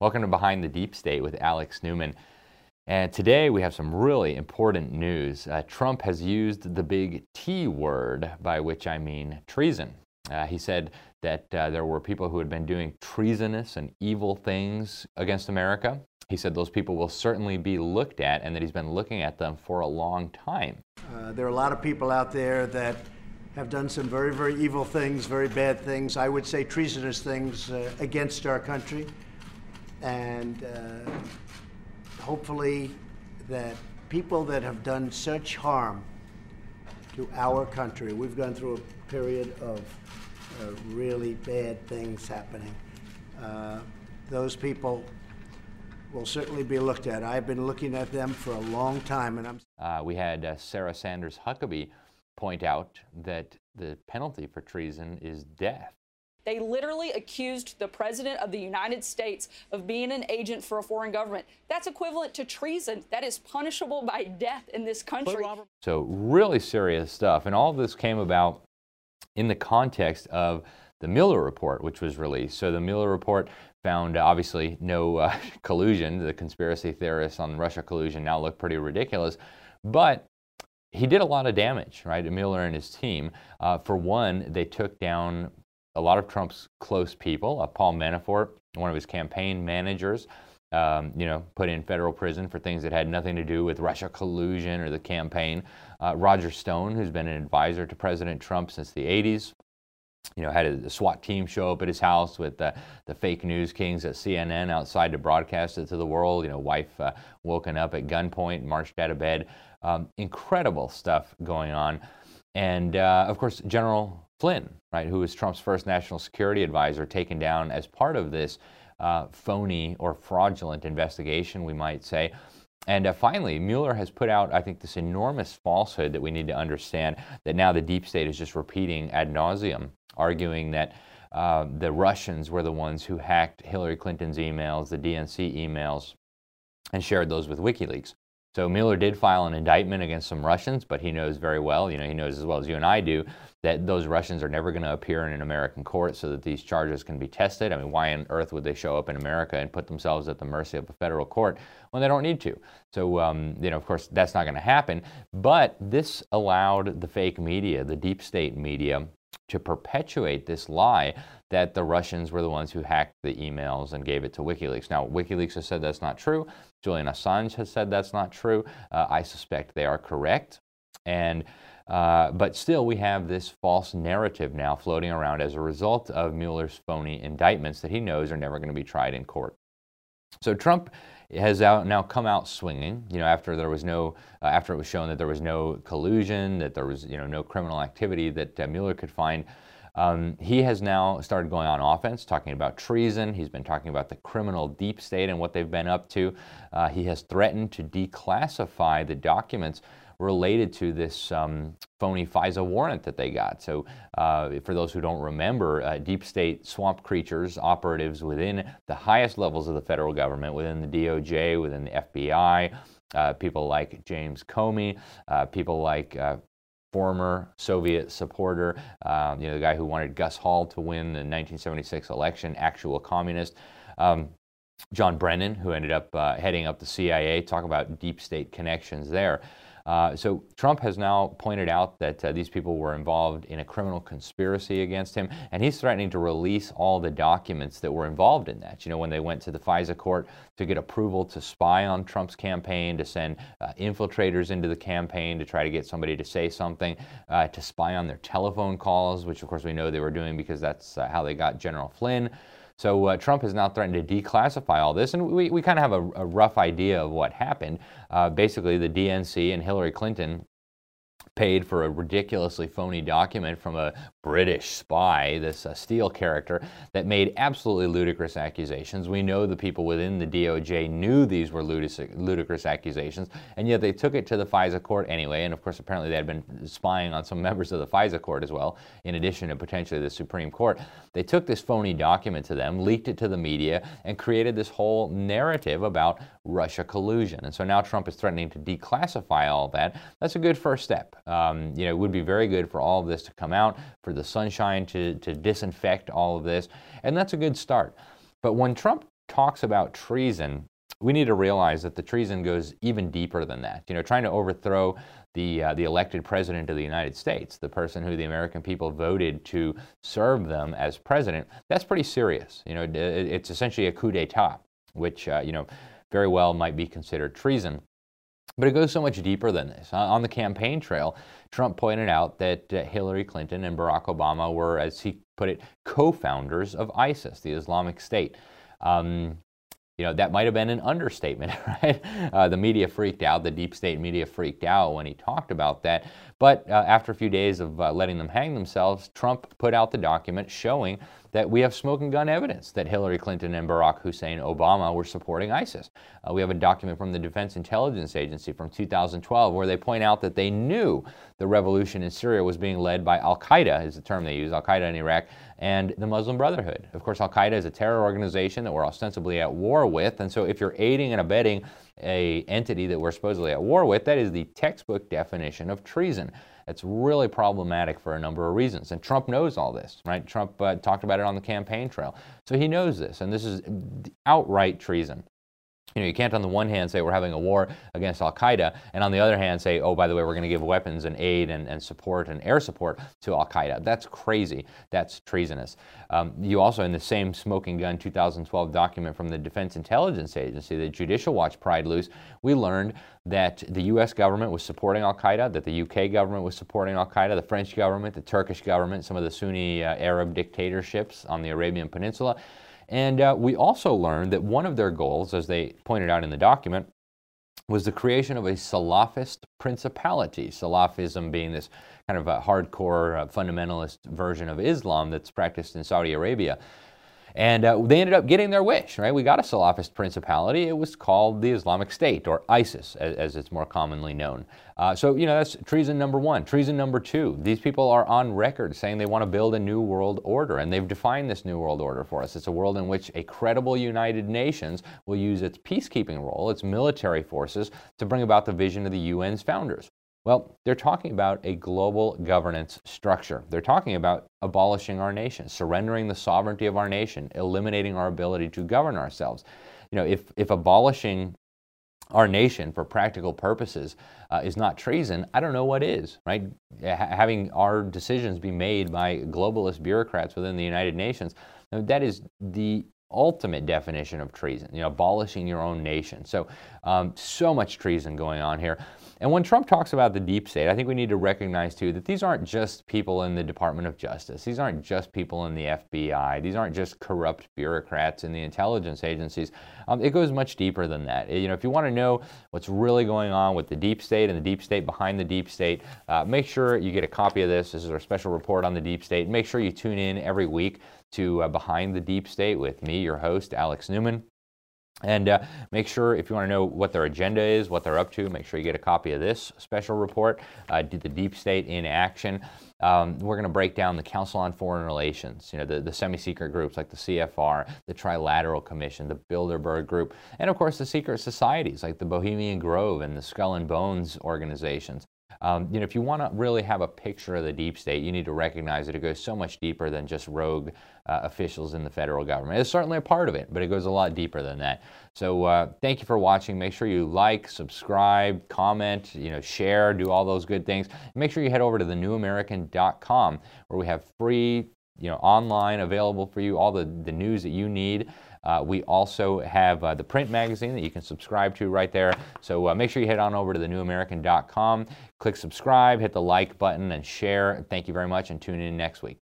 Welcome to Behind the Deep State with Alex Newman. And today we have some really important news. Uh, Trump has used the big T word, by which I mean treason. Uh, he said that uh, there were people who had been doing treasonous and evil things against America. He said those people will certainly be looked at and that he's been looking at them for a long time. Uh, there are a lot of people out there that have done some very, very evil things, very bad things, I would say treasonous things uh, against our country and uh, hopefully that people that have done such harm to our country, we've gone through a period of uh, really bad things happening. Uh, those people will certainly be looked at. I've been looking at them for a long time, and I'm. Uh, we had uh, Sarah Sanders Huckabee point out that the penalty for treason is death. They literally accused the President of the United States of being an agent for a foreign government. That's equivalent to treason. That is punishable by death in this country. So, really serious stuff. And all this came about in the context of the Mueller report, which was released. So, the Mueller report found obviously no uh, collusion. The conspiracy theorists on Russia collusion now look pretty ridiculous. But he did a lot of damage, right? Mueller and his team. Uh, for one, they took down a lot of Trump's close people. Uh, Paul Manafort, one of his campaign managers, um, you know, put in federal prison for things that had nothing to do with Russia collusion or the campaign. Uh, Roger Stone, who's been an advisor to President Trump since the 80s, you know, had a SWAT team show up at his house with the, the fake news kings at CNN outside to broadcast it to the world. You know, wife uh, woken up at gunpoint, marched out of bed. Um, incredible stuff going on. And uh, of course, General Flynn, right, who was Trump's first national security advisor, taken down as part of this uh, phony or fraudulent investigation, we might say. And uh, finally, Mueller has put out, I think, this enormous falsehood that we need to understand that now the deep state is just repeating ad nauseum, arguing that uh, the Russians were the ones who hacked Hillary Clinton's emails, the DNC emails, and shared those with WikiLeaks. So Mueller did file an indictment against some Russians, but he knows very well, you know, he knows as well as you and I do, that those Russians are never going to appear in an American court so that these charges can be tested. I mean, why on earth would they show up in America and put themselves at the mercy of a federal court when they don't need to? So, um, you know, of course, that's not going to happen. But this allowed the fake media, the deep state media, to perpetuate this lie that the Russians were the ones who hacked the emails and gave it to WikiLeaks. Now, WikiLeaks has said that's not true. Julian Assange has said that's not true. Uh, I suspect they are correct. And uh, but still, we have this false narrative now floating around as a result of Mueller's phony indictments that he knows are never going to be tried in court. So Trump has out, now come out swinging. You know, after there was no, uh, after it was shown that there was no collusion, that there was you know no criminal activity that uh, Mueller could find. Um, he has now started going on offense, talking about treason. He's been talking about the criminal deep state and what they've been up to. Uh, he has threatened to declassify the documents related to this um, phony FISA warrant that they got. So, uh, for those who don't remember, uh, deep state swamp creatures, operatives within the highest levels of the federal government, within the DOJ, within the FBI, uh, people like James Comey, uh, people like uh, former Soviet supporter, um, you know, the guy who wanted Gus Hall to win the 1976 election, actual communist. Um, John Brennan, who ended up uh, heading up the CIA, talk about deep state connections there. Uh, so Trump has now pointed out that uh, these people were involved in a criminal conspiracy against him, and he's threatening to release all the documents that were involved in that. You know, when they went to the FISA court to get approval to spy on Trump's campaign, to send uh, infiltrators into the campaign to try to get somebody to say something, uh, to spy on their telephone calls, which of course we know they were doing because that's uh, how they got General Flynn. So uh, Trump has now threatened to declassify all this, and we, we kind of have a, a rough idea of what happened. Uh, basically, the DNC and Hillary Clinton paid for a ridiculously phony document from a British spy, this uh, Steele character, that made absolutely ludicrous accusations. We know the people within the DOJ knew these were ludicrous accusations, and yet they took it to the FISA court anyway. And of course, apparently they had been spying on some members of the FISA court as well, in addition to potentially the Supreme Court. They took this phony document to them, leaked it to the media, and created this whole narrative about Russia collusion. And so now Trump is threatening to declassify all that. That's a good first step. Um, you know, it would be very good for all of this to come out, for the sunshine to, to disinfect all of this, and that's a good start. But when Trump talks about treason, we need to realize that the treason goes even deeper than that. You know, trying to overthrow the, uh, the elected president of the United States, the person who the American people voted to serve them as president, that's pretty serious. You know, it, it's essentially a coup d'etat, which, uh, you know, very well might be considered treason. But it goes so much deeper than this. On the campaign trail, Trump pointed out that uh, Hillary Clinton and Barack Obama were, as he put it, co founders of ISIS, the Islamic State. Um, you know, that might have been an understatement, right? Uh, the media freaked out, the deep state media freaked out when he talked about that. But uh, after a few days of uh, letting them hang themselves, Trump put out the document showing that we have smoking gun evidence that Hillary Clinton and Barack Hussein Obama were supporting ISIS. Uh, we have a document from the Defense Intelligence Agency from 2012 where they point out that they knew the revolution in Syria was being led by Al Qaeda, is the term they use, Al Qaeda in Iraq, and the Muslim Brotherhood. Of course, Al Qaeda is a terror organization that we're ostensibly at war with, and so if you're aiding and abetting a entity that we're supposedly at war with, that is the textbook definition of treason. It's really problematic for a number of reasons. And Trump knows all this, right? Trump uh, talked about it on the campaign trail. So he knows this, and this is outright treason. You know, you can't on the one hand say we're having a war against Al Qaeda, and on the other hand say, oh, by the way, we're going to give weapons and aid and, and support and air support to Al Qaeda. That's crazy. That's treasonous. Um, you also, in the same smoking gun 2012 document from the Defense Intelligence Agency that Judicial Watch pried loose, we learned that the U.S. government was supporting Al Qaeda, that the U.K. government was supporting Al Qaeda, the French government, the Turkish government, some of the Sunni uh, Arab dictatorships on the Arabian Peninsula. And uh, we also learned that one of their goals, as they pointed out in the document, was the creation of a Salafist principality. Salafism being this kind of a hardcore uh, fundamentalist version of Islam that's practiced in Saudi Arabia. And uh, they ended up getting their wish, right? We got a Salafist principality. It was called the Islamic State, or ISIS, as, as it's more commonly known. Uh, so, you know, that's treason number one. Treason number two, these people are on record saying they want to build a new world order, and they've defined this new world order for us. It's a world in which a credible United Nations will use its peacekeeping role, its military forces, to bring about the vision of the UN's founders. Well, they're talking about a global governance structure. They're talking about abolishing our nation, surrendering the sovereignty of our nation, eliminating our ability to govern ourselves. You know, if, if abolishing our nation for practical purposes uh, is not treason, I don't know what is, right? H- having our decisions be made by globalist bureaucrats within the United Nations, that is the ultimate definition of treason, you know, abolishing your own nation. So, um, so much treason going on here. And when Trump talks about the deep state, I think we need to recognize too that these aren't just people in the Department of Justice. These aren't just people in the FBI. These aren't just corrupt bureaucrats in the intelligence agencies. Um, it goes much deeper than that. You know, if you want to know what's really going on with the deep state and the deep state behind the deep state, uh, make sure you get a copy of this. This is our special report on the deep state. Make sure you tune in every week to uh, Behind the Deep State with me, your host, Alex Newman. And uh, make sure, if you want to know what their agenda is, what they're up to, make sure you get a copy of this special report, uh, the Deep State in Action. Um, we're going to break down the Council on Foreign Relations, you know, the, the semi-secret groups like the CFR, the Trilateral Commission, the Bilderberg Group, and of course the secret societies like the Bohemian Grove and the Skull and Bones organizations. Um, you know, if you want to really have a picture of the deep state, you need to recognize that it goes so much deeper than just rogue uh, officials in the federal government. It's certainly a part of it, but it goes a lot deeper than that. So uh, thank you for watching. Make sure you like, subscribe, comment, you know, share, do all those good things. Make sure you head over to thenewamerican.com where we have free, you know, online available for you all the, the news that you need. Uh, we also have uh, the print magazine that you can subscribe to right there. So uh, make sure you head on over to thenewamerican.com, click subscribe, hit the like button, and share. Thank you very much, and tune in next week.